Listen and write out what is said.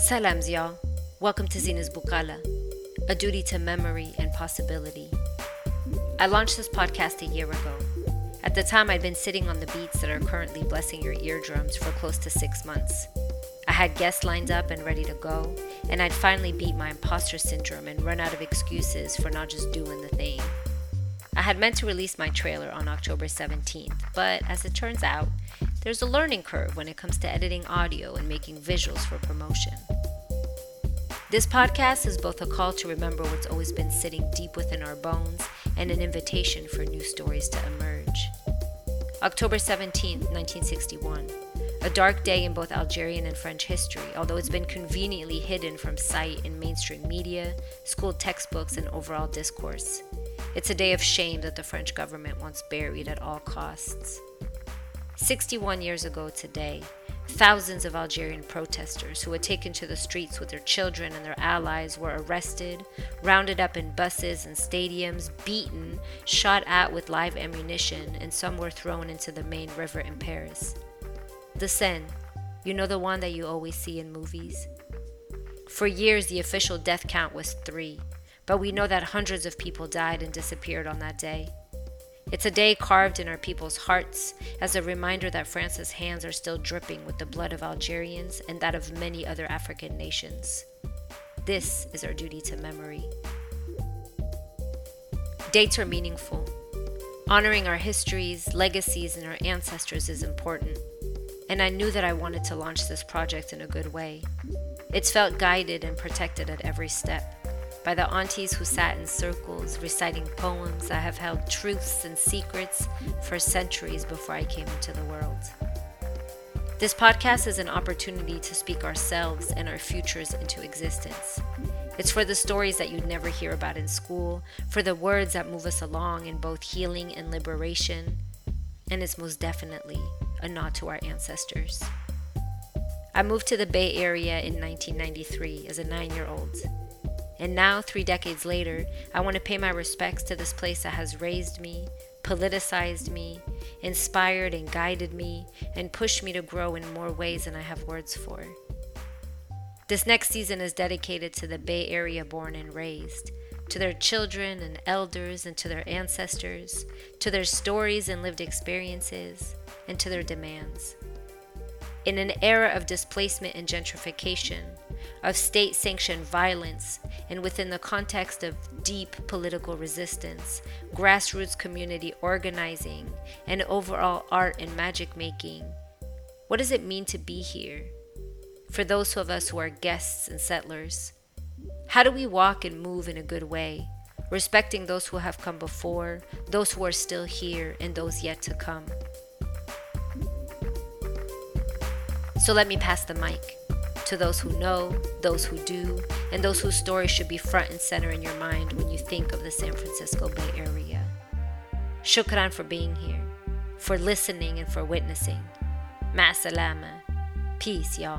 Salams, y'all. Welcome to Zina's Bukala, a duty to memory and possibility. I launched this podcast a year ago. At the time, I'd been sitting on the beats that are currently blessing your eardrums for close to six months. I had guests lined up and ready to go, and I'd finally beat my imposter syndrome and run out of excuses for not just doing the thing. I had meant to release my trailer on October 17th, but as it turns out, there's a learning curve when it comes to editing audio and making visuals for promotion. This podcast is both a call to remember what's always been sitting deep within our bones and an invitation for new stories to emerge. October 17, 1961. A dark day in both Algerian and French history, although it's been conveniently hidden from sight in mainstream media, school textbooks, and overall discourse. It's a day of shame that the French government wants buried at all costs. 61 years ago today, thousands of Algerian protesters who had taken to the streets with their children and their allies were arrested, rounded up in buses and stadiums, beaten, shot at with live ammunition, and some were thrown into the main river in Paris. The Seine, you know the one that you always see in movies? For years, the official death count was three, but we know that hundreds of people died and disappeared on that day. It's a day carved in our people's hearts as a reminder that France's hands are still dripping with the blood of Algerians and that of many other African nations. This is our duty to memory. Dates are meaningful. Honoring our histories, legacies, and our ancestors is important. And I knew that I wanted to launch this project in a good way. It's felt guided and protected at every step by the aunties who sat in circles reciting poems that have held truths and secrets for centuries before I came into the world. This podcast is an opportunity to speak ourselves and our futures into existence. It's for the stories that you'd never hear about in school, for the words that move us along in both healing and liberation, and it's most definitely a nod to our ancestors. I moved to the Bay Area in 1993 as a nine year old. And now, three decades later, I want to pay my respects to this place that has raised me, politicized me, inspired and guided me, and pushed me to grow in more ways than I have words for. This next season is dedicated to the Bay Area born and raised, to their children and elders, and to their ancestors, to their stories and lived experiences, and to their demands. In an era of displacement and gentrification, of state sanctioned violence, and within the context of deep political resistance, grassroots community organizing, and overall art and magic making. What does it mean to be here? For those of us who are guests and settlers, how do we walk and move in a good way, respecting those who have come before, those who are still here, and those yet to come? So let me pass the mic to those who know, those who do, and those whose stories should be front and center in your mind when you think of the San Francisco Bay Area. Shukran for being here, for listening, and for witnessing. Masalama. Peace, y'all.